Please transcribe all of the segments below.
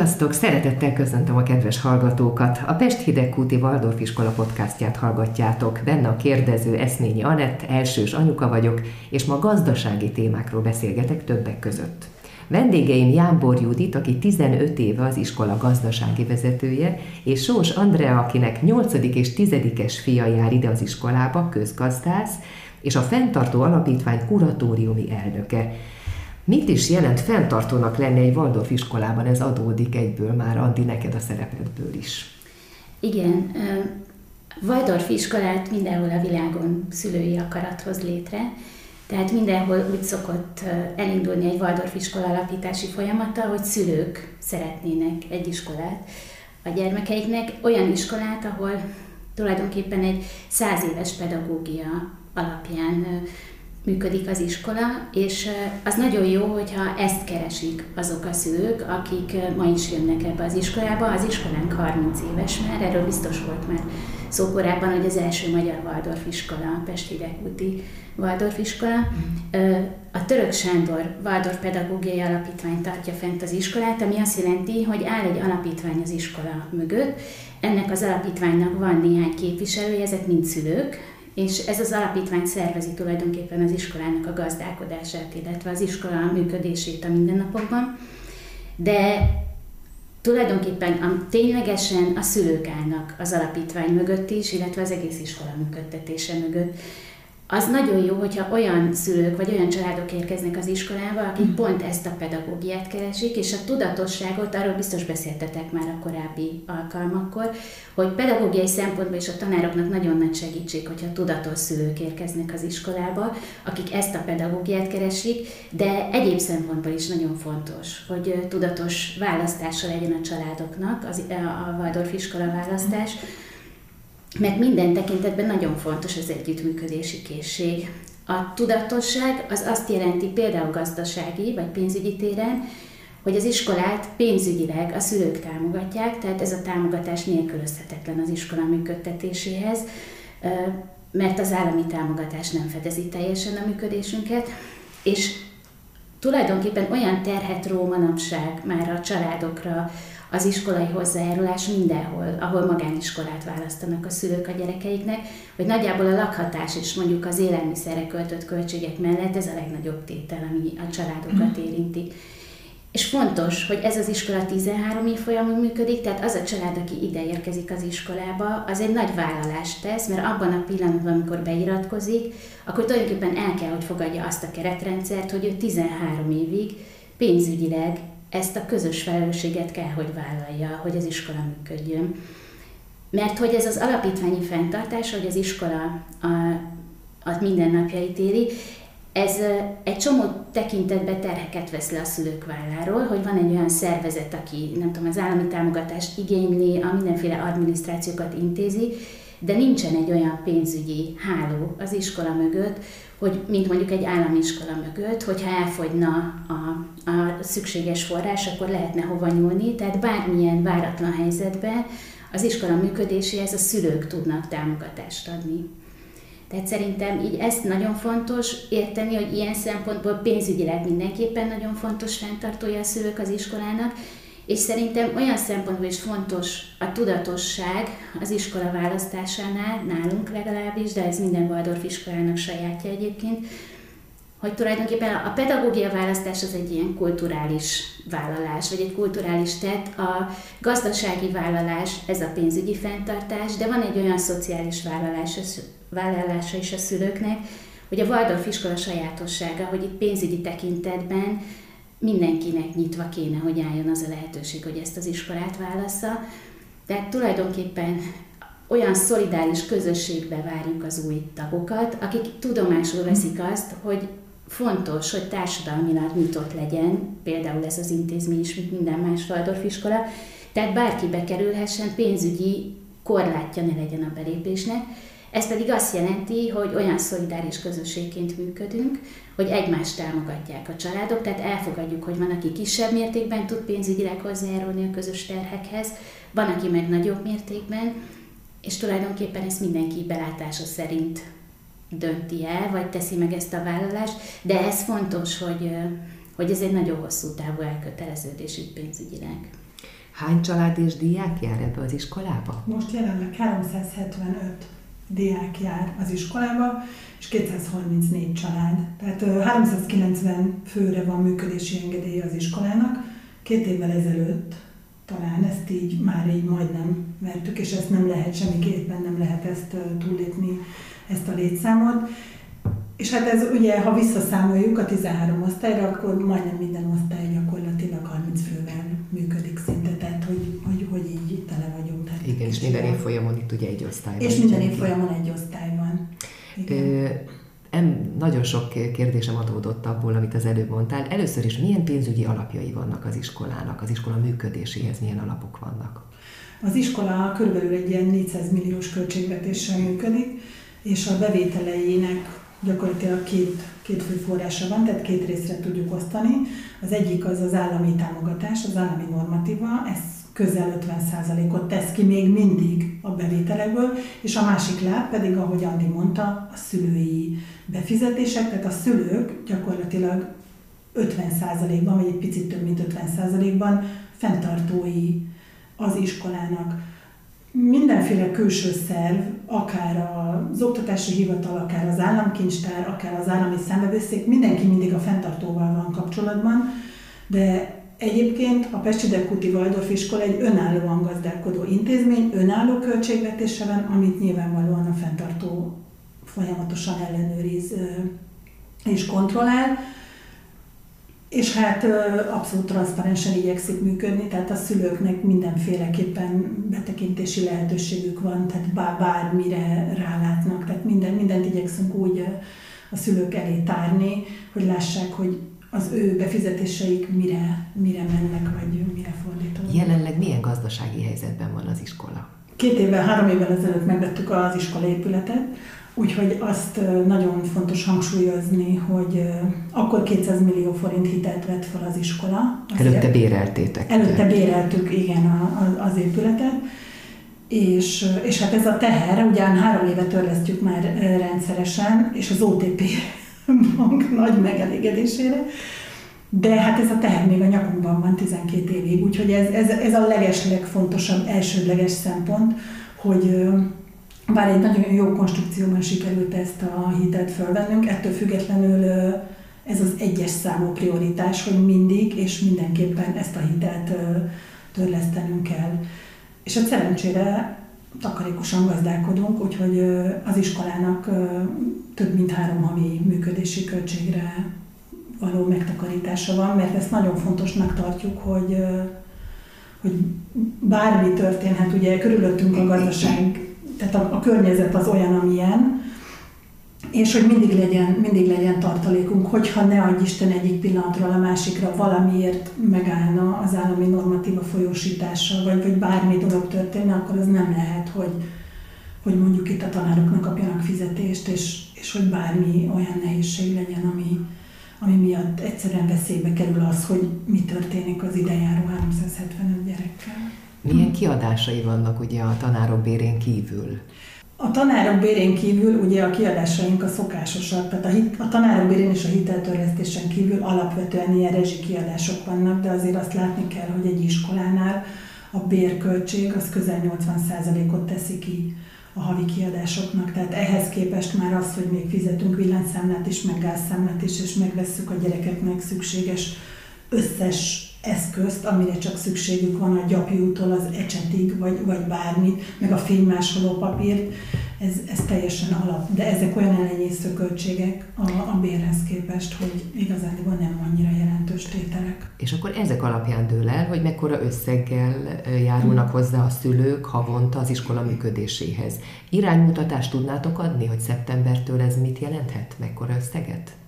Sziasztok! Szeretettel köszöntöm a kedves hallgatókat! A Pest Hidegkúti Waldorf Iskola podcastját hallgatjátok. Benne a kérdező Eszményi Anett, elsős anyuka vagyok, és ma gazdasági témákról beszélgetek többek között. Vendégeim Jámbor Judit, aki 15 éve az iskola gazdasági vezetője, és Sós Andrea, akinek 8. és 10-es fia jár ide az iskolába, közgazdász, és a Fenntartó Alapítvány kuratóriumi elnöke. Mit is jelent fenntartónak lenni egy Waldorf iskolában? Ez adódik egyből már, Andi, neked a szerepedből is. Igen, Waldorf iskolát mindenhol a világon szülői akarat hoz létre, tehát mindenhol úgy szokott elindulni egy Waldorf iskola alapítási folyamata, hogy szülők szeretnének egy iskolát a gyermekeiknek, olyan iskolát, ahol tulajdonképpen egy száz éves pedagógia alapján működik az iskola, és az nagyon jó, hogyha ezt keresik azok a szülők, akik ma is jönnek ebbe az iskolába. Az iskolánk 30 éves már, erről biztos volt már szó korábban, hogy az első magyar Waldorf iskola, a Pesti Dekúti Waldorf iskola. A Török Sándor Waldorf Pedagógiai Alapítvány tartja fent az iskolát, ami azt jelenti, hogy áll egy alapítvány az iskola mögött. Ennek az alapítványnak van néhány képviselője, ezek mind szülők, és ez az alapítvány szervezi tulajdonképpen az iskolának a gazdálkodását, illetve az iskola működését a mindennapokban, de tulajdonképpen a, ténylegesen a szülők állnak az alapítvány mögött is, illetve az egész iskola működtetése mögött az nagyon jó, hogyha olyan szülők vagy olyan családok érkeznek az iskolába, akik mm. pont ezt a pedagógiát keresik, és a tudatosságot, arról biztos beszéltetek már a korábbi alkalmakkor, hogy pedagógiai szempontból is a tanároknak nagyon nagy segítség, hogyha tudatos szülők érkeznek az iskolába, akik ezt a pedagógiát keresik, de egyéb szempontból is nagyon fontos, hogy tudatos választása legyen a családoknak, az, a Waldorf iskola választás, mert minden tekintetben nagyon fontos az együttműködési készség. A tudatosság az azt jelenti például gazdasági vagy pénzügyi téren, hogy az iskolát pénzügyileg a szülők támogatják, tehát ez a támogatás nélkülözhetetlen az iskola működtetéséhez, mert az állami támogatás nem fedezi teljesen a működésünket, és tulajdonképpen olyan terhet ró manapság már a családokra, az iskolai hozzájárulás mindenhol, ahol magániskolát választanak a szülők a gyerekeiknek, hogy nagyjából a lakhatás és mondjuk az élelmiszerre költött költségek mellett ez a legnagyobb tétel, ami a családokat mm. érinti. És fontos, hogy ez az iskola 13 év folyamon működik, tehát az a család, aki ide érkezik az iskolába, az egy nagy vállalást tesz, mert abban a pillanatban, amikor beiratkozik, akkor tulajdonképpen el kell, hogy fogadja azt a keretrendszert, hogy ő 13 évig pénzügyileg ezt a közös felelősséget kell, hogy vállalja, hogy az iskola működjön. Mert hogy ez az alapítványi fenntartás, hogy az iskola a, a mindennapjait éli, ez egy csomó tekintetben terheket vesz le a szülők válláról, hogy van egy olyan szervezet, aki nem tudom, az állami támogatást igényli, a mindenféle adminisztrációkat intézi, de nincsen egy olyan pénzügyi háló az iskola mögött, hogy mint mondjuk egy állami iskola mögött, hogyha elfogyna a, a szükséges forrás, akkor lehetne hova nyúlni, tehát bármilyen váratlan helyzetben az iskola működéséhez a szülők tudnak támogatást adni. Tehát szerintem így ezt nagyon fontos érteni, hogy ilyen szempontból pénzügyileg mindenképpen nagyon fontos fenntartója a szülők az iskolának, és szerintem olyan szempontból is fontos a tudatosság az iskola választásánál, nálunk legalábbis, de ez minden Waldorf iskolának sajátja egyébként, hogy tulajdonképpen a pedagógia választás az egy ilyen kulturális vállalás, vagy egy kulturális tett, a gazdasági vállalás, ez a pénzügyi fenntartás, de van egy olyan szociális vállalás, vállalása is a szülőknek, hogy a Waldorf iskola sajátossága, hogy itt pénzügyi tekintetben mindenkinek nyitva kéne, hogy álljon az a lehetőség, hogy ezt az iskolát válassza. Tehát tulajdonképpen olyan szolidáris közösségbe várjuk az új tagokat, akik tudomásul veszik azt, hogy fontos, hogy társadalmilag nyitott legyen, például ez az intézmény is, mint minden más Waldorf iskola, tehát bárki bekerülhessen, pénzügyi korlátja ne legyen a belépésnek, ez pedig azt jelenti, hogy olyan szolidáris közösségként működünk, hogy egymást támogatják a családok, tehát elfogadjuk, hogy van, aki kisebb mértékben tud pénzügyileg hozzájárulni a közös terhekhez, van, aki meg nagyobb mértékben, és tulajdonképpen ezt mindenki belátása szerint dönti el, vagy teszi meg ezt a vállalást, de ez fontos, hogy, hogy ez egy nagyon hosszú távú elköteleződés így pénzügyileg. Hány család és diák jár ebbe az iskolába? Most jelenleg 375 diák jár az iskolába, és 234 család. Tehát 390 főre van működési engedélye az iskolának. Két évvel ezelőtt talán ezt így már így majdnem vertük, és ezt nem lehet, semmiképpen nem lehet ezt túllépni, ezt a létszámot. És hát ez ugye, ha visszaszámoljuk a 13 osztályra, akkor majdnem minden osztály gyakorlatilag 30 fővel működik szinte, tehát hogy, hogy, hogy így tele vagyunk. Tehát Igen, és minden évfolyamon itt ugye egy osztály van. És minden évfolyamon egy osztály van. Igen. Em, nagyon sok kérdésem adódott abból, amit az előbb mondtál. Először is milyen pénzügyi alapjai vannak az iskolának, az iskola működéséhez milyen alapok vannak? Az iskola körülbelül egy ilyen 400 milliós költségvetéssel működik, és a bevételeinek gyakorlatilag két, két fő forrása van, tehát két részre tudjuk osztani. Az egyik az az állami támogatás, az állami normatíva, ez közel 50%-ot tesz ki még mindig a bevételekből, és a másik láb pedig, ahogy Andi mondta, a szülői befizetések, tehát a szülők gyakorlatilag 50%-ban, vagy egy picit több mint 50%-ban fenntartói az iskolának. Mindenféle külső szerv, akár az oktatási hivatal, akár az államkincstár, akár az állami szembevőszék, mindenki mindig a fenntartóval van kapcsolatban, de egyébként a Pesti Dekúti Waldorf iskola egy önállóan gazdálkodó intézmény, önálló költségvetése van, amit nyilvánvalóan a fenntartó folyamatosan ellenőriz és kontrollál. És hát abszolút transzparensen igyekszik működni, tehát a szülőknek mindenféleképpen betekintési lehetőségük van, tehát bár, bármire rálátnak, tehát minden, mindent igyekszünk úgy a szülők elé tárni, hogy lássák, hogy az ő befizetéseik mire, mire mennek, vagy mire fordítódnak. Jelenleg milyen gazdasági helyzetben van az iskola? Két évvel, három évvel ezelőtt megvettük az iskola épületet, Úgyhogy azt nagyon fontos hangsúlyozni, hogy akkor 200 millió forint hitelt vett fel az iskola. Azért előtte béreltétek. Előtte béreltük, igen, az épületet. És, és hát ez a teher, ugyan három éve törlesztjük már rendszeresen, és az OTP bank nagy megelégedésére, de hát ez a teher még a nyakunkban van 12 évig, úgyhogy ez, ez, ez a leges legfontosabb, elsődleges szempont, hogy bár egy nagyon jó konstrukcióban sikerült ezt a hitelt fölvennünk, ettől függetlenül ez az egyes számú prioritás, hogy mindig és mindenképpen ezt a hitelt törlesztenünk kell. És a szerencsére takarékosan gazdálkodunk, úgyhogy az iskolának több mint három havi működési költségre való megtakarítása van, mert ezt nagyon fontosnak tartjuk, hogy, hogy bármi történhet, ugye körülöttünk a gazdaság tehát a, a környezet az olyan, amilyen, és hogy mindig legyen, mindig legyen tartalékunk, hogyha ne adj Isten egyik pillanatról a másikra valamiért megállna az állami normatíva folyósítása, vagy, vagy bármi dolog történne, akkor az nem lehet, hogy, hogy mondjuk itt a tanároknak kapjanak fizetést, és, és hogy bármi olyan nehézség legyen, ami, ami miatt egyszerűen veszélybe kerül az, hogy mi történik az idejáró 375 gyerekkel. Milyen kiadásai vannak ugye a tanárok bérén kívül? A tanárok bérén kívül ugye a kiadásaink a szokásosak, tehát a, hit, a tanárok bérén és a hiteltörlesztésen kívül alapvetően ilyen rezsi kiadások vannak, de azért azt látni kell, hogy egy iskolánál a bérköltség az közel 80%-ot teszi ki a havi kiadásoknak. Tehát ehhez képest már az, hogy még fizetünk villanyszámlát is, meg gázszámlát is, és megvesszük a gyerekeknek szükséges összes eszközt, amire csak szükségük van a gyapjútól az ecsetig, vagy, vagy bármit, meg a fénymásoló papírt, ez, ez teljesen alap. De ezek olyan elenyésző költségek a, a bérhez képest, hogy igazán nem annyira jelentős tételek. És akkor ezek alapján dől el, hogy mekkora összeggel járulnak hozzá a szülők havonta az iskola működéséhez. Iránymutatást tudnátok adni, hogy szeptembertől ez mit jelenthet? Mekkora összeget?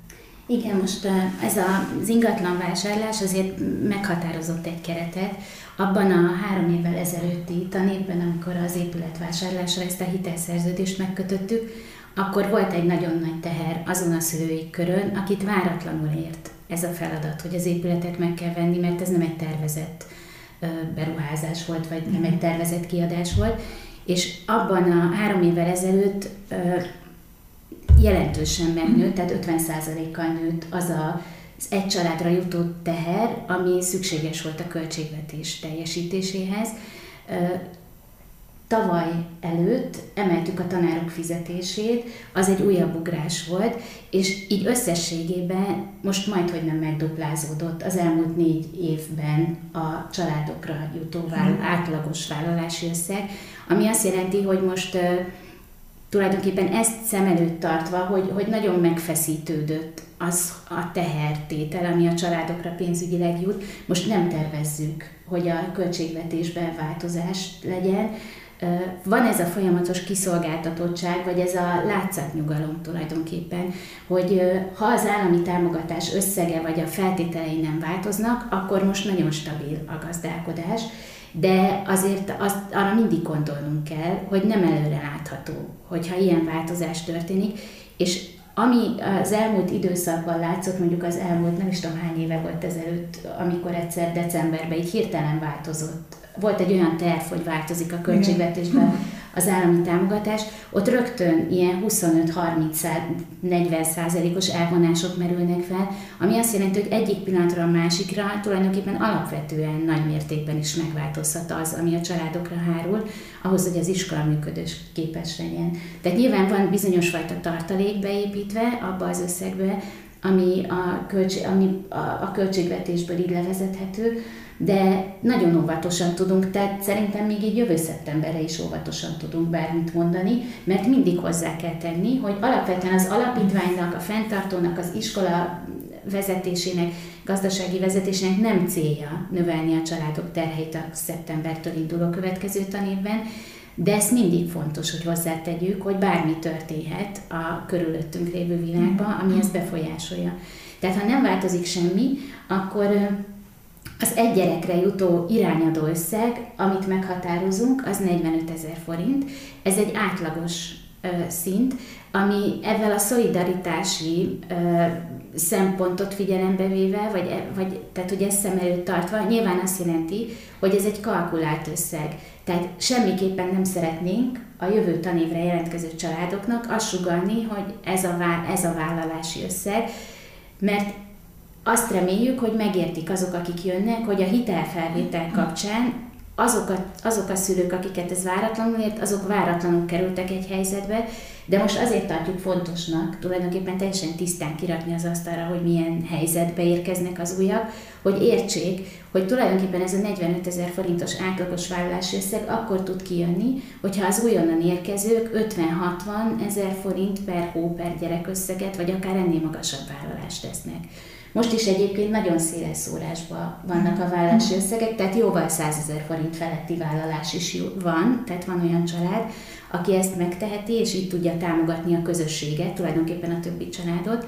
Igen, most ez az ingatlan vásárlás azért meghatározott egy keretet. Abban a három évvel ezelőtti tanépben, amikor az épület vásárlásra ezt a hitelszerződést megkötöttük, akkor volt egy nagyon nagy teher azon a szülői körön, akit váratlanul ért ez a feladat, hogy az épületet meg kell venni, mert ez nem egy tervezett beruházás volt, vagy nem egy tervezett kiadás volt. És abban a három évvel ezelőtt jelentősen megnőtt, tehát 50%-kal nőtt az a az egy családra jutó teher, ami szükséges volt a költségvetés teljesítéséhez. Tavaly előtt emeltük a tanárok fizetését, az egy újabb ugrás volt, és így összességében most majd, hogy nem megduplázódott az elmúlt négy évben a családokra jutó vállal, átlagos vállalási összeg, ami azt jelenti, hogy most tulajdonképpen ezt szem előtt tartva, hogy, hogy nagyon megfeszítődött az a tehertétel, ami a családokra pénzügyileg jut. Most nem tervezzük, hogy a költségvetésben változás legyen. Van ez a folyamatos kiszolgáltatottság, vagy ez a látszatnyugalom tulajdonképpen, hogy ha az állami támogatás összege vagy a feltételei nem változnak, akkor most nagyon stabil a gazdálkodás, de azért azt, arra mindig gondolnunk kell, hogy nem előre látható, hogyha ilyen változás történik, és ami az elmúlt időszakban látszott, mondjuk az elmúlt nem is tudom hány éve volt ezelőtt, amikor egyszer decemberben így hirtelen változott. Volt egy olyan terv, hogy változik a költségvetésben az állami támogatás, ott rögtön ilyen 25-30-40 százalékos elvonások merülnek fel, ami azt jelenti, hogy egyik pillanatra a másikra tulajdonképpen alapvetően nagy mértékben is megváltozhat az, ami a családokra hárul, ahhoz, hogy az iskola működős képes legyen. Tehát nyilván van bizonyos fajta tartalék beépítve abba az összegbe, ami a, költség, ami a, a költségvetésből így levezethető, de nagyon óvatosan tudunk, tehát szerintem még így jövő szeptemberre is óvatosan tudunk bármit mondani, mert mindig hozzá kell tenni, hogy alapvetően az alapítványnak, a fenntartónak, az iskola vezetésének, gazdasági vezetésének nem célja növelni a családok terheit a szeptembertől induló következő tanévben, de ez mindig fontos, hogy hozzátegyük, hogy bármi történhet a körülöttünk lévő világban, ami ezt befolyásolja. Tehát ha nem változik semmi, akkor az egy gyerekre jutó irányadó összeg, amit meghatározunk, az 45 ezer forint. Ez egy átlagos ö, szint, ami ezzel a szolidaritási ö, szempontot figyelembe véve, vagy, e, vagy tehát ezt szem előtt tartva, nyilván azt jelenti, hogy ez egy kalkulált összeg. Tehát semmiképpen nem szeretnénk a jövő tanévre jelentkező családoknak azt sugalni, hogy ez a, ez a vállalási összeg, mert azt reméljük, hogy megértik azok, akik jönnek, hogy a hitelfelvétel kapcsán azok a, azok a szülők, akiket ez váratlanul ért, azok váratlanul kerültek egy helyzetbe, de most azért tartjuk fontosnak, tulajdonképpen teljesen tisztán kirakni az asztalra, hogy milyen helyzetbe érkeznek az újak, hogy értsék, hogy tulajdonképpen ez a 45 ezer forintos átlagos vállalási összeg akkor tud kijönni, hogyha az újonnan érkezők 50-60 ezer forint per hó per gyerek összeget, vagy akár ennél magasabb vállalást tesznek. Most is egyébként nagyon széles szórásban vannak a vállalási összegek, tehát jóval 100 ezer forint feletti vállalás is van, tehát van olyan család, aki ezt megteheti, és így tudja támogatni a közösséget, tulajdonképpen a többi családot.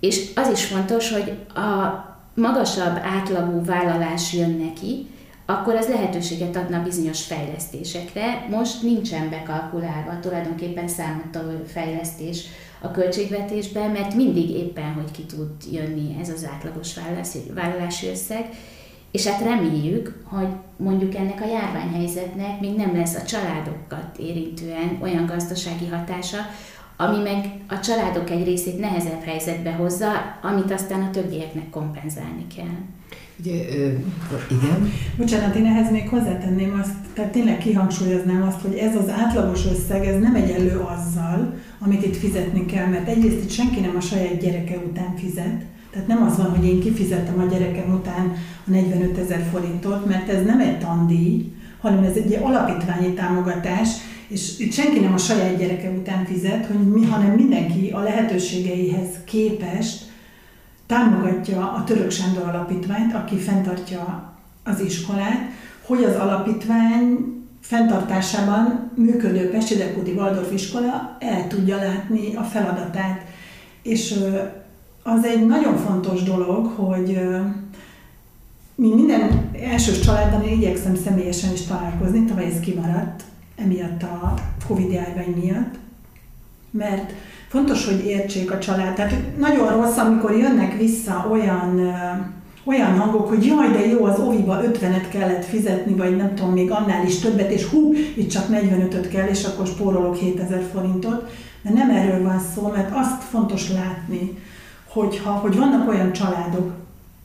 És az is fontos, hogy a magasabb átlagú vállalás jön neki, akkor az lehetőséget adna bizonyos fejlesztésekre. Most nincsen bekalkulálva tulajdonképpen számottevő fejlesztés a költségvetésben, mert mindig éppen, hogy ki tud jönni ez az átlagos vállalási összeg, és hát reméljük, hogy mondjuk ennek a járványhelyzetnek még nem lesz a családokat érintően olyan gazdasági hatása, ami meg a családok egy részét nehezebb helyzetbe hozza, amit aztán a többieknek kompenzálni kell. Ugye, ö, igen. Bocsánat, én ehhez még hozzátenném azt, tehát tényleg kihangsúlyoznám azt, hogy ez az átlagos összeg, ez nem egyenlő azzal, amit itt fizetni kell, mert egyrészt itt senki nem a saját gyereke után fizet, tehát nem az van, hogy én kifizettem a gyerekem után a 45 ezer forintot, mert ez nem egy tandíj, hanem ez egy alapítványi támogatás, és itt senki nem a saját gyereke után fizet, hogy mi, hanem mindenki a lehetőségeihez képest támogatja a Török Sándor Alapítványt, aki fenntartja az iskolát, hogy az alapítvány fenntartásában működő Pesti Waldorf iskola el tudja látni a feladatát. És az egy nagyon fontos dolog, hogy mi minden elsős családban én igyekszem személyesen is találkozni, tavaly ez kimaradt, emiatt a Covid járvány miatt, mert fontos, hogy értsék a család. Tehát nagyon rossz, amikor jönnek vissza olyan olyan hangok, hogy jaj, de jó, az oviba 50-et kellett fizetni, vagy nem tudom, még annál is többet, és hú, itt csak 45-öt kell, és akkor spórolok 7000 forintot. De nem erről van szó, mert azt fontos látni, hogyha, hogy vannak olyan családok,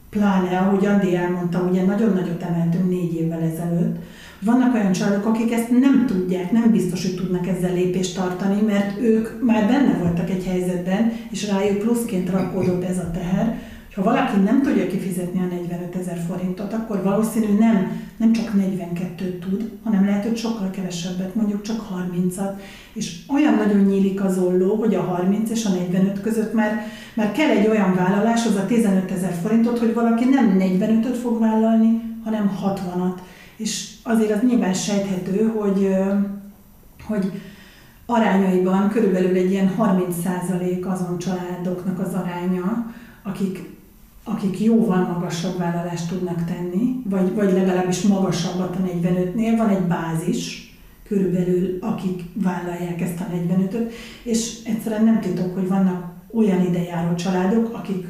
pláne, ahogy Andi elmondta, ugye nagyon nagyot emeltünk négy évvel ezelőtt, vannak olyan családok, akik ezt nem tudják, nem biztos, hogy tudnak ezzel lépést tartani, mert ők már benne voltak egy helyzetben, és rájuk pluszként rakódott ez a teher, ha valaki nem tudja kifizetni a 45 ezer forintot, akkor valószínű nem, nem csak 42-t tud, hanem lehet, hogy sokkal kevesebbet, mondjuk csak 30-at. És olyan nagyon nyílik az olló, hogy a 30 és a 45 között már, már kell egy olyan vállalás, az a 15 ezer forintot, hogy valaki nem 45-öt fog vállalni, hanem 60-at. És azért az nyilván sejthető, hogy, hogy arányaiban körülbelül egy ilyen 30% azon családoknak az aránya, akik akik jóval magasabb vállalást tudnak tenni, vagy, vagy legalábbis magasabbat a 45-nél, van egy bázis, körülbelül akik vállalják ezt a 45-öt, és egyszerűen nem titok, hogy vannak olyan idejáró családok, akik,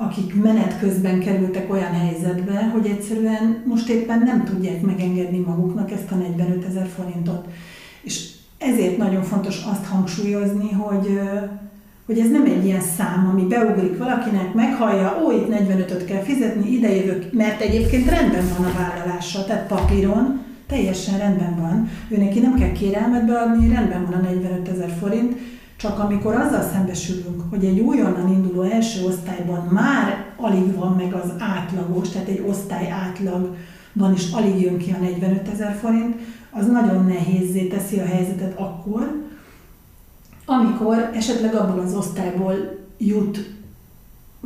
akik menet közben kerültek olyan helyzetbe, hogy egyszerűen most éppen nem tudják megengedni maguknak ezt a 45 ezer forintot. És ezért nagyon fontos azt hangsúlyozni, hogy, hogy ez nem egy ilyen szám, ami beugrik valakinek, meghallja, ó, itt 45-öt kell fizetni, idejövök, mert egyébként rendben van a vállalása, tehát papíron teljesen rendben van. Ő neki nem kell kérelmet beadni, rendben van a 45 ezer forint, csak amikor azzal szembesülünk, hogy egy újonnan induló első osztályban már alig van meg az átlagos, tehát egy osztály átlagban is alig jön ki a 45 ezer forint, az nagyon nehézé teszi a helyzetet akkor, amikor esetleg abból az osztályból jut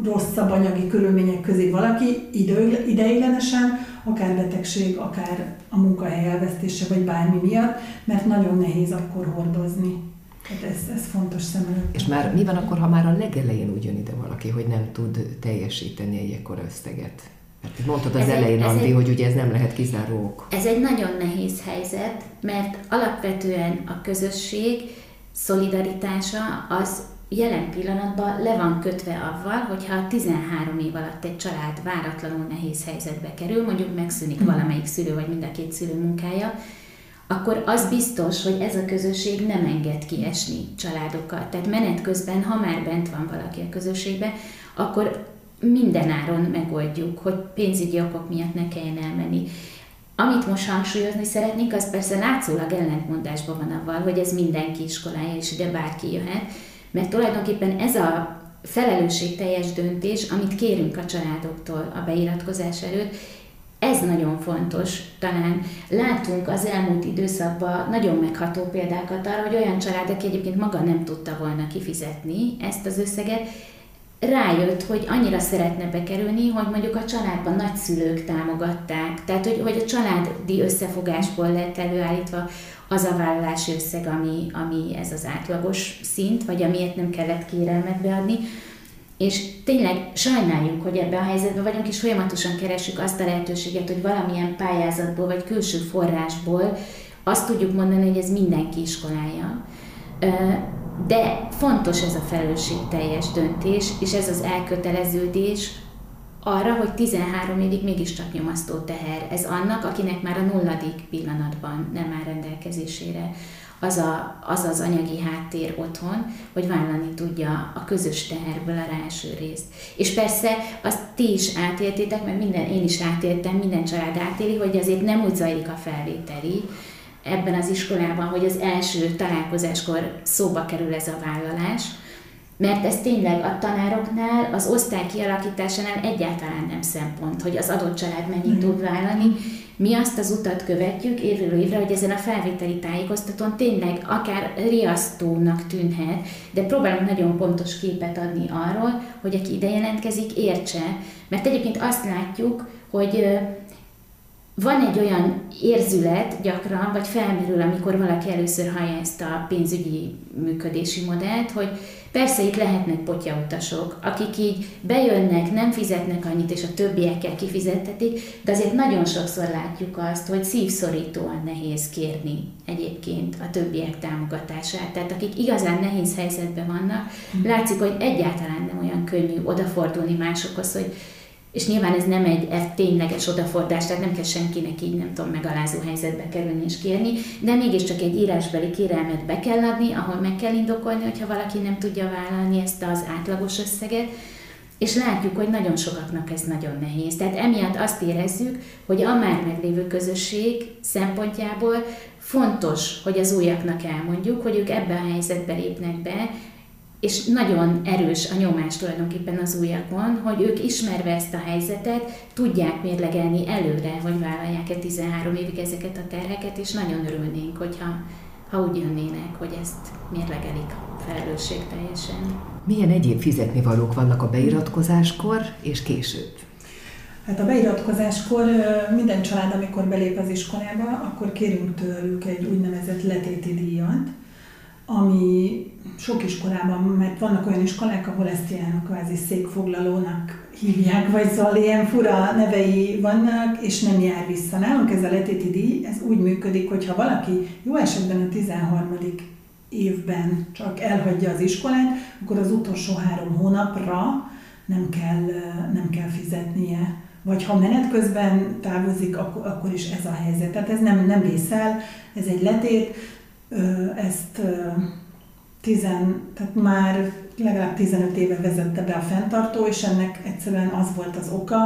rosszabb anyagi körülmények közé valaki ideiglenesen, akár betegség, akár a munkahely elvesztése, vagy bármi miatt, mert nagyon nehéz akkor hordozni. Hát ez, ez fontos szem előtt. És már mi van akkor, ha már a legelején úgy jön ide valaki, hogy nem tud teljesíteni egy ekkora összeget? Mert mondtad az ez elején, egy, Andi, egy, hogy ugye ez nem lehet kizáró Ez egy nagyon nehéz helyzet, mert alapvetően a közösség szolidaritása az jelen pillanatban le van kötve avval, hogyha 13 év alatt egy család váratlanul nehéz helyzetbe kerül, mondjuk megszűnik hmm. valamelyik szülő vagy mind a két szülő munkája, akkor az biztos, hogy ez a közösség nem enged kiesni családokat. Tehát menet közben, ha már bent van valaki a közösségben, akkor minden áron megoldjuk, hogy pénzügyi okok miatt ne kelljen elmenni. Amit most hangsúlyozni szeretnék, az persze látszólag ellentmondásban van avval, hogy ez mindenki iskolája, és ide bárki jöhet, mert tulajdonképpen ez a felelősségteljes döntés, amit kérünk a családoktól a beiratkozás előtt, ez nagyon fontos. Talán látunk az elmúlt időszakban nagyon megható példákat arra, hogy olyan család, aki egyébként maga nem tudta volna kifizetni ezt az összeget, rájött, hogy annyira szeretne bekerülni, hogy mondjuk a családban nagyszülők támogatták, tehát hogy, hogy a családi összefogásból lett előállítva az a vállalási összeg, ami, ami ez az átlagos szint, vagy amiért nem kellett kérelmet beadni. És tényleg sajnáljuk, hogy ebben a helyzetben vagyunk, és folyamatosan keresünk azt a lehetőséget, hogy valamilyen pályázatból, vagy külső forrásból azt tudjuk mondani, hogy ez mindenki iskolája de fontos ez a felelősségteljes döntés, és ez az elköteleződés arra, hogy 13 évig mégiscsak nyomasztó teher. Ez annak, akinek már a nulladik pillanatban nem áll rendelkezésére az, a, az az anyagi háttér otthon, hogy vállalni tudja a közös teherből a első részt. És persze azt ti is átéltétek, mert minden, én is átéltem, minden család átéli, hogy azért nem úgy zajlik a felvételi, ebben az iskolában, hogy az első találkozáskor szóba kerül ez a vállalás, mert ez tényleg a tanároknál, az osztály kialakításánál egyáltalán nem szempont, hogy az adott család mennyit tud vállalni. Mi azt az utat követjük évről évre, hogy ezen a felvételi tájékoztatón tényleg akár riasztónak tűnhet, de próbálunk nagyon pontos képet adni arról, hogy aki ide jelentkezik, értse. Mert egyébként azt látjuk, hogy van egy olyan érzület gyakran, vagy felmerül, amikor valaki először hallja ezt a pénzügyi működési modellt, hogy persze itt lehetnek potyautasok, akik így bejönnek, nem fizetnek annyit, és a többiekkel kifizettetik, de azért nagyon sokszor látjuk azt, hogy szívszorítóan nehéz kérni egyébként a többiek támogatását. Tehát akik igazán nehéz helyzetben vannak, látszik, hogy egyáltalán nem olyan könnyű odafordulni másokhoz, hogy és nyilván ez nem egy tényleges odafordás, tehát nem kell senkinek így, nem tudom, megalázó helyzetbe kerülni és kérni, de mégiscsak egy írásbeli kérelmet be kell adni, ahol meg kell indokolni, hogyha valaki nem tudja vállalni ezt az átlagos összeget, és látjuk, hogy nagyon sokaknak ez nagyon nehéz. Tehát emiatt azt érezzük, hogy a már meglévő közösség szempontjából fontos, hogy az újaknak elmondjuk, hogy ők ebbe a helyzetbe lépnek be, és nagyon erős a nyomás tulajdonképpen az újakon, hogy ők ismerve ezt a helyzetet, tudják mérlegelni előre, hogy vállalják-e 13 évig ezeket a terheket, és nagyon örülnénk, hogyha ha úgy jönnének, hogy ezt mérlegelik felelősség teljesen. Milyen egyéb fizetnivalók vannak a beiratkozáskor és később? Hát a beiratkozáskor minden család, amikor belép az iskolába, akkor kérünk tőlük egy úgynevezett letéti díjat, ami sok iskolában, mert vannak olyan iskolák, ahol ezt ilyen kvázi székfoglalónak hívják, vagy szóval ilyen fura nevei vannak, és nem jár vissza. Nálunk ez a letéti díj, ez úgy működik, hogy ha valaki jó esetben a 13 évben csak elhagyja az iskolát, akkor az utolsó három hónapra nem kell, nem kell fizetnie. Vagy ha menet közben távozik, akkor, akkor is ez a helyzet. Tehát ez nem, nem vészel, ez egy letét, ezt tizen, tehát már legalább 15 éve vezette be a fenntartó, és ennek egyszerűen az volt az oka,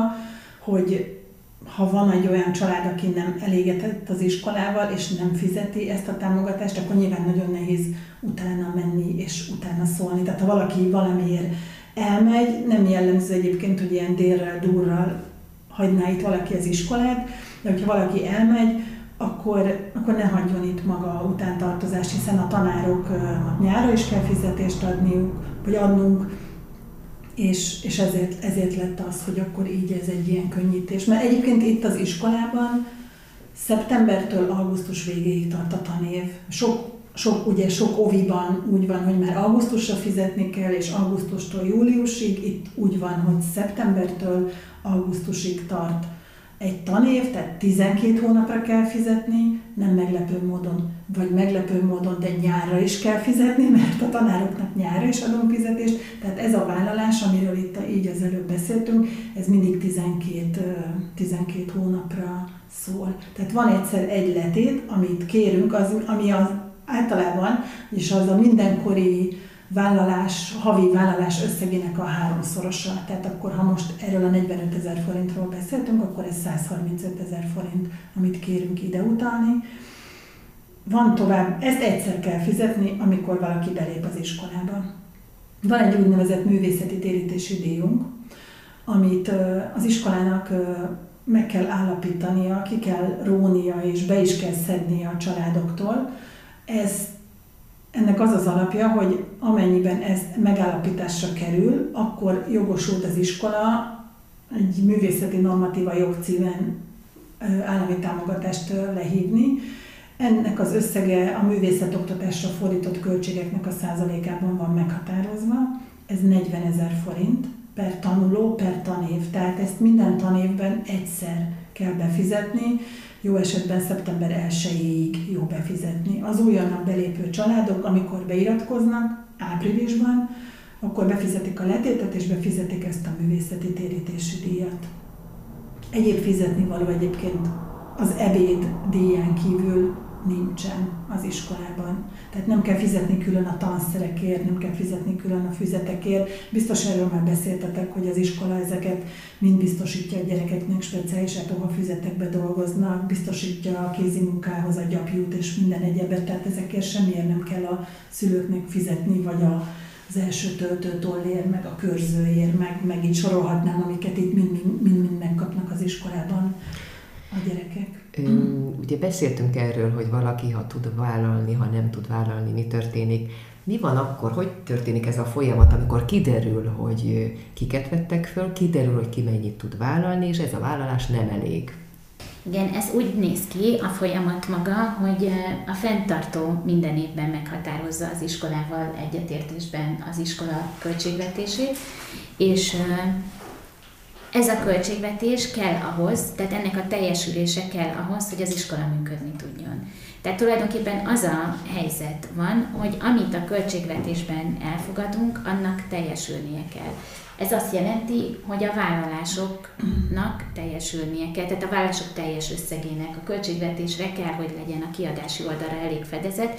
hogy ha van egy olyan család, aki nem elégedett az iskolával, és nem fizeti ezt a támogatást, akkor nyilván nagyon nehéz utána menni és utána szólni. Tehát ha valaki valamiért elmegy, nem jellemző egyébként, hogy ilyen délrel, durral hagyná itt valaki az iskolát, de hogyha valaki elmegy, akkor, akkor ne hagyjon itt maga utántartozást, hiszen a tanároknak nyára is kell fizetést adniuk, vagy adnunk, és, és ezért, ezért lett az, hogy akkor így ez egy ilyen könnyítés. Mert egyébként itt az iskolában szeptembertől augusztus végéig tart a tanév. Sok, sok, ugye sok oviban úgy van, hogy már augusztusra fizetni kell, és augusztustól júliusig, itt úgy van, hogy szeptembertől augusztusig tart egy tanév, tehát 12 hónapra kell fizetni, nem meglepő módon, vagy meglepő módon, de nyárra is kell fizetni, mert a tanároknak nyárra is adunk fizetést. Tehát ez a vállalás, amiről itt így az előbb beszéltünk, ez mindig 12, 12 hónapra szól. Tehát van egyszer egy letét, amit kérünk, az, ami az általában, és az a mindenkori vállalás, havi vállalás összegének a háromszorosa. Tehát akkor, ha most erről a 45 ezer forintról beszéltünk, akkor ez 135 ezer forint, amit kérünk ide utalni. Van tovább, ezt egyszer kell fizetni, amikor valaki belép az iskolába. Van egy úgynevezett művészeti térítési díjunk, amit az iskolának meg kell állapítania, ki kell rónia és be is kell szednie a családoktól. Ez ennek az az alapja, hogy amennyiben ez megállapításra kerül, akkor jogosult az iskola egy művészeti normatíva jogcímen állami támogatást lehívni. Ennek az összege a művészetoktatásra fordított költségeknek a százalékában van meghatározva. Ez 40 ezer forint per tanuló, per tanév. Tehát ezt minden tanévben egyszer kell befizetni jó esetben szeptember 1-ig jó befizetni. Az újonnan belépő családok, amikor beiratkoznak áprilisban, akkor befizetik a letétet és befizetik ezt a művészeti térítési díjat. Egyéb fizetni való egyébként az ebéd díján kívül nincsen az iskolában. Tehát nem kell fizetni külön a tanszerekért, nem kell fizetni külön a füzetekért. Biztos erről már beszéltetek, hogy az iskola ezeket mind biztosítja a gyerekeknek, speciális füzetekbe dolgoznak, biztosítja a kézi munkához a gyapjút és minden egyebet, tehát ezekért semmiért nem kell a szülőknek fizetni, vagy a, az első töltőtollér, meg a körzőér, meg, meg így sorolhatnám, amiket itt mind-mind megkapnak az iskolában a gyerekek. Ugye beszéltünk erről, hogy valaki, ha tud vállalni, ha nem tud vállalni, mi történik. Mi van akkor, hogy történik ez a folyamat, amikor kiderül, hogy kiket vettek föl, kiderül, hogy ki mennyit tud vállalni, és ez a vállalás nem elég? Igen, ez úgy néz ki a folyamat maga, hogy a fenntartó minden évben meghatározza az iskolával egyetértésben az iskola költségvetését, és ez a költségvetés kell ahhoz, tehát ennek a teljesülése kell ahhoz, hogy az iskola működni tudjon. Tehát tulajdonképpen az a helyzet van, hogy amit a költségvetésben elfogadunk, annak teljesülnie kell. Ez azt jelenti, hogy a vállalásoknak teljesülnie kell, tehát a vállalások teljes összegének a költségvetésre kell, hogy legyen a kiadási oldalra elég fedezet,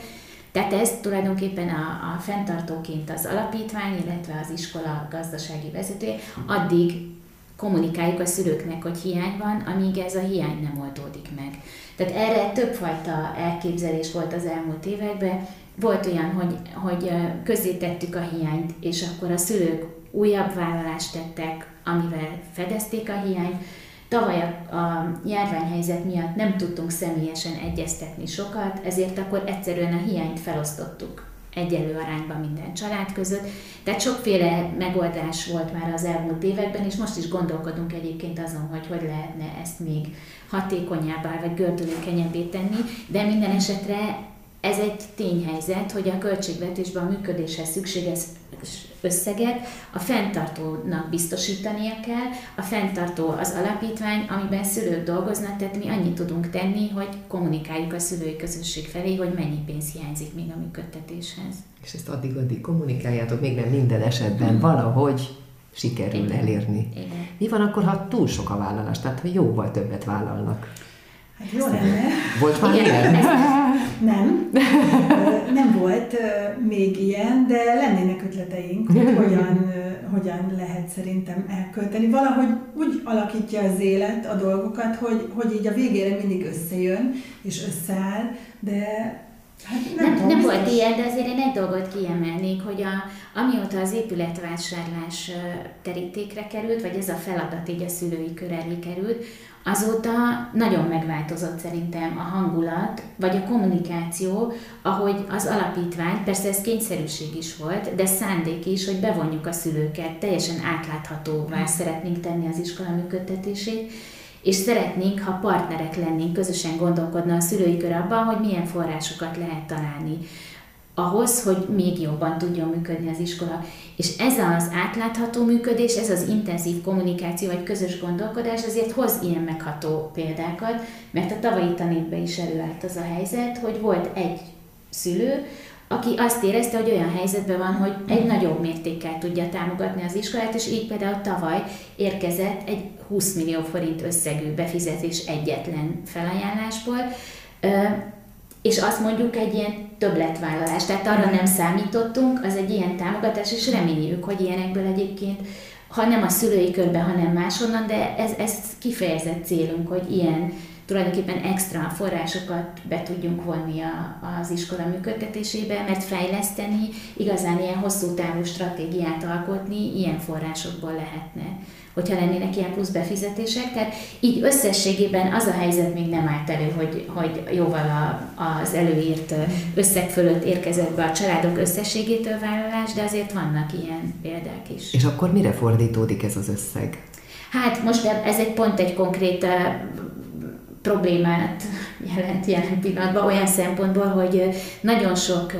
tehát ez tulajdonképpen a, a fenntartóként az alapítvány, illetve az iskola gazdasági vezetője, addig kommunikáljuk a szülőknek, hogy hiány van, amíg ez a hiány nem oldódik meg. Tehát erre többfajta elképzelés volt az elmúlt években. Volt olyan, hogy, hogy közzétettük a hiányt, és akkor a szülők újabb vállalást tettek, amivel fedezték a hiányt. Tavaly a, a járványhelyzet miatt nem tudtunk személyesen egyeztetni sokat, ezért akkor egyszerűen a hiányt felosztottuk egyelő arányban minden család között. Tehát sokféle megoldás volt már az elmúlt években, és most is gondolkodunk egyébként azon, hogy hogy lehetne ezt még hatékonyabbá vagy gördülékenyebbé tenni, de minden esetre ez egy tényhelyzet, hogy a költségvetésben a működéshez szükséges összeget a fenntartónak biztosítania kell. A fenntartó az alapítvány, amiben szülők dolgoznak, tehát mi annyit tudunk tenni, hogy kommunikáljuk a szülői közösség felé, hogy mennyi pénz hiányzik még a működtetéshez. És ezt addig-addig kommunikáljátok, még nem minden esetben, mm. valahogy sikerül Igen. elérni. Igen. Mi van akkor, ha túl sok a vállalás, tehát ha jóval többet vállalnak? Hát jó lenne. Volt már ilyen? Nem, nem volt még ilyen, de lennének ötleteink, hogy hogyan, hogyan lehet szerintem elkölteni. Valahogy úgy alakítja az élet a dolgokat, hogy, hogy így a végére mindig összejön és összeáll, de Hát nem, nem, nem volt ilyen, de azért én egy dolgot kiemelnék, hogy a, amióta az épületvásárlás terítékre került, vagy ez a feladat így a szülői kör elé került, Azóta nagyon megváltozott szerintem a hangulat, vagy a kommunikáció, ahogy az alapítvány, persze ez kényszerűség is volt, de szándék is, hogy bevonjuk a szülőket, teljesen átláthatóvá szeretnénk tenni az iskola működtetését, és szeretnénk, ha partnerek lennénk, közösen gondolkodna a szülői kör abban, hogy milyen forrásokat lehet találni ahhoz, hogy még jobban tudjon működni az iskola. És ez az átlátható működés, ez az intenzív kommunikáció vagy közös gondolkodás azért hoz ilyen megható példákat, mert a tavalyi tanévben is előállt az a helyzet, hogy volt egy szülő, aki azt érezte, hogy olyan helyzetben van, hogy egy nagyobb mértékkel tudja támogatni az iskolát, és így például tavaly érkezett egy 20 millió forint összegű befizetés egyetlen felajánlásból, és azt mondjuk egy ilyen többletvállalás, tehát arra nem számítottunk, az egy ilyen támogatás, és reméljük, hogy ilyenekből egyébként, ha nem a szülői körbe, hanem máshonnan, de ez, ez kifejezett célunk, hogy ilyen tulajdonképpen extra forrásokat be tudjunk vonni a, az iskola működtetésébe, mert fejleszteni, igazán ilyen hosszú távú stratégiát alkotni, ilyen forrásokból lehetne hogyha lennének ilyen plusz befizetések. Tehát így összességében az a helyzet még nem állt elő, hogy, hogy jóval a, az előírt összeg fölött érkezett be a családok összességétől vállalás, de azért vannak ilyen példák is. És akkor mire fordítódik ez az összeg? Hát most ez egy pont egy konkrét problémát jelent jelen pillanatban olyan szempontból, hogy nagyon sok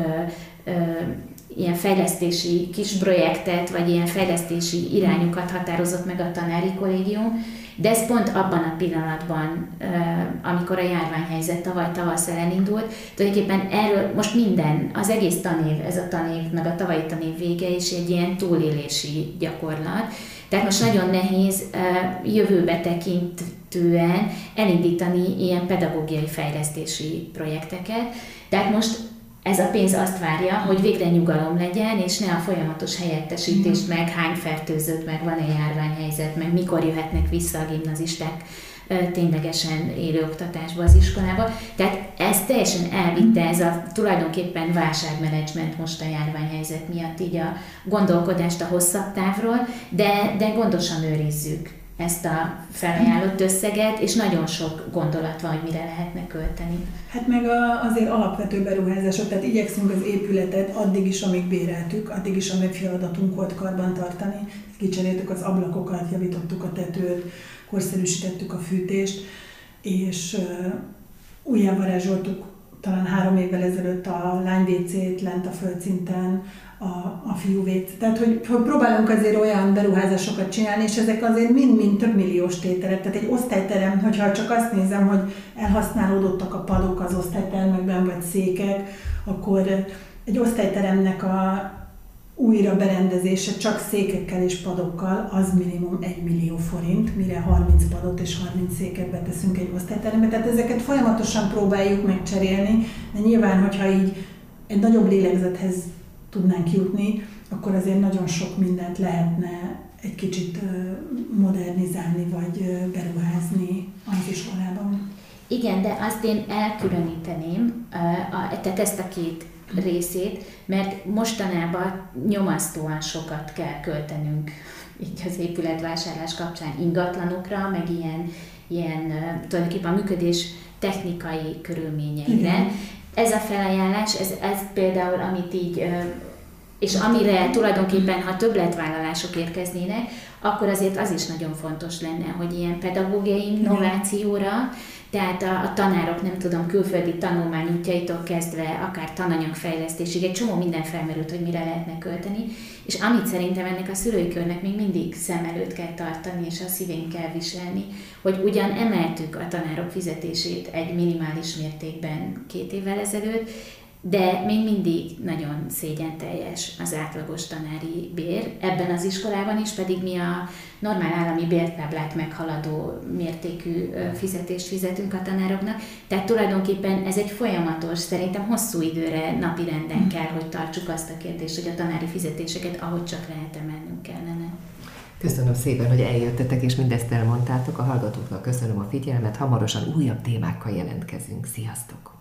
ilyen fejlesztési kis projektet, vagy ilyen fejlesztési irányokat határozott meg a tanári kollégium, de ez pont abban a pillanatban, amikor a járványhelyzet tavaly tavasszal elindult, tulajdonképpen erről most minden, az egész tanév, ez a tanév, meg a tavalyi tanév vége is egy ilyen túlélési gyakorlat. Tehát most nagyon nehéz jövőbe tekintően elindítani ilyen pedagógiai fejlesztési projekteket. Tehát most ez a pénz azt várja, hogy végre nyugalom legyen, és ne a folyamatos helyettesítést mhm. meg, hány fertőzött, meg van-e járványhelyzet, meg mikor jöhetnek vissza a gimnazisták ténylegesen élő oktatásba az iskolába. Tehát ez teljesen elvitte ez a tulajdonképpen válságmenedzsment most a járványhelyzet miatt, így a gondolkodást a hosszabb távról, de, de gondosan őrizzük ezt a felajánlott összeget, és nagyon sok gondolat van, hogy mire lehetne költeni. Hát meg a, azért alapvető beruházások, tehát igyekszünk az épületet addig is, amíg béreltük, addig is, amíg feladatunk volt karban. Kicseréltük az ablakokat, javítottuk a tetőt, korszerűsítettük a fűtést, és újjá varázsoltuk talán három évvel ezelőtt a lány WC-t lent a földszinten, a, a fiúvét. Tehát, hogy, hogy próbálunk azért olyan beruházásokat csinálni, és ezek azért mind-mind több milliós tételek. Tehát egy osztályterem, hogyha csak azt nézem, hogy elhasználódottak a padok az osztálytermekben, vagy székek, akkor egy osztályteremnek a újra berendezése csak székekkel és padokkal az minimum 1 millió forint, mire 30 padot és 30 széket beteszünk egy osztályterembe. Tehát ezeket folyamatosan próbáljuk megcserélni, de nyilván, hogyha így egy nagyobb lélegzethez tudnánk jutni, akkor azért nagyon sok mindent lehetne egy kicsit modernizálni vagy beruházni az iskolában. Igen, de azt én elkülöníteném, tehát ezt a két részét, mert mostanában nyomasztóan sokat kell költenünk így az épületvásárlás kapcsán ingatlanokra, meg ilyen, ilyen tulajdonképpen a működés technikai körülményeire. Igen. Ez a felajánlás, ez, ez például, amit így és amire tulajdonképpen, ha többletvállalások érkeznének, akkor azért az is nagyon fontos lenne, hogy ilyen pedagógiai innovációra, tehát a, a tanárok, nem tudom, külföldi tanulmányútjaitól kezdve, akár tananyagfejlesztésig, egy csomó minden felmerült, hogy mire lehetne költeni, és amit szerintem ennek a szülői körnek még mindig szem előtt kell tartani, és a szívén kell viselni, hogy ugyan emeltük a tanárok fizetését egy minimális mértékben két évvel ezelőtt, de még mindig nagyon szégyen teljes az átlagos tanári bér. Ebben az iskolában is pedig mi a normál állami bértáblát meghaladó mértékű fizetést fizetünk a tanároknak. Tehát tulajdonképpen ez egy folyamatos, szerintem hosszú időre napi renden hm. kell, hogy tartsuk azt a kérdést, hogy a tanári fizetéseket ahogy csak lehet emelnünk kellene. Köszönöm szépen, hogy eljöttetek és mindezt elmondtátok. A hallgatóknak köszönöm a figyelmet. Hamarosan újabb témákkal jelentkezünk. Sziasztok!